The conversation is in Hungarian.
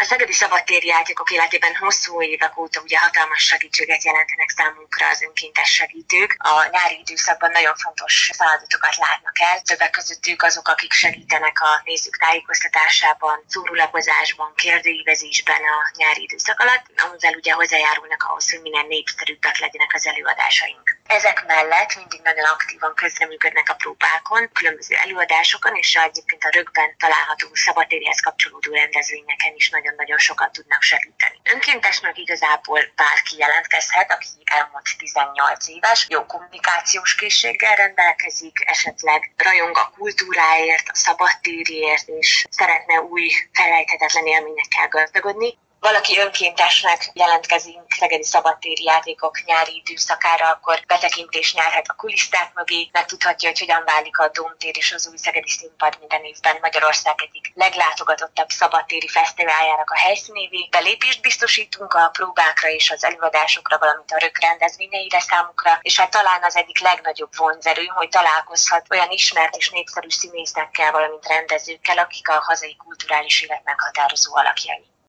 A Szegedi Szabadtéri játékok életében hosszú évek óta ugye hatalmas segítséget jelentenek számunkra az önkéntes segítők. A nyári időszakban nagyon fontos feladatokat látnak el, többek közöttük azok, akik segítenek a nézők tájékoztatásában, szórólapozásban, kérdőívezésben a nyári időszak alatt, amivel ugye hozzájárulnak ahhoz, hogy minél népszerűbbek legyenek az előadásaink. Ezek mellett mindig nagyon aktívan közreműködnek a próbákon, különböző előadásokon, és egyébként a rögben található szabadtérihez kapcsolódó rendezvényeken is nagyon-nagyon sokat tudnak segíteni. Önkéntesnek igazából bárki jelentkezhet, aki elmúlt 18 éves, jó kommunikációs készséggel rendelkezik, esetleg rajong a kultúráért, a szabadtériért, és szeretne új felejthetetlen élményekkel gazdagodni valaki önkéntesnek jelentkezünk Szegedi Szabadtéri Játékok nyári időszakára, akkor betekintést nyerhet a kuliszták mögé, megtudhatja, hogy hogyan válik a Dómtér és az új Szegedi Színpad minden évben Magyarország egyik leglátogatottabb szabadtéri fesztiváljának a helyszínévé. Belépést biztosítunk a próbákra és az előadásokra, valamint a rök rendezvényeire számukra, és hát talán az egyik legnagyobb vonzerő, hogy találkozhat olyan ismert és népszerű színészekkel, valamint rendezőkkel, akik a hazai kulturális élet meghatározó alakjai.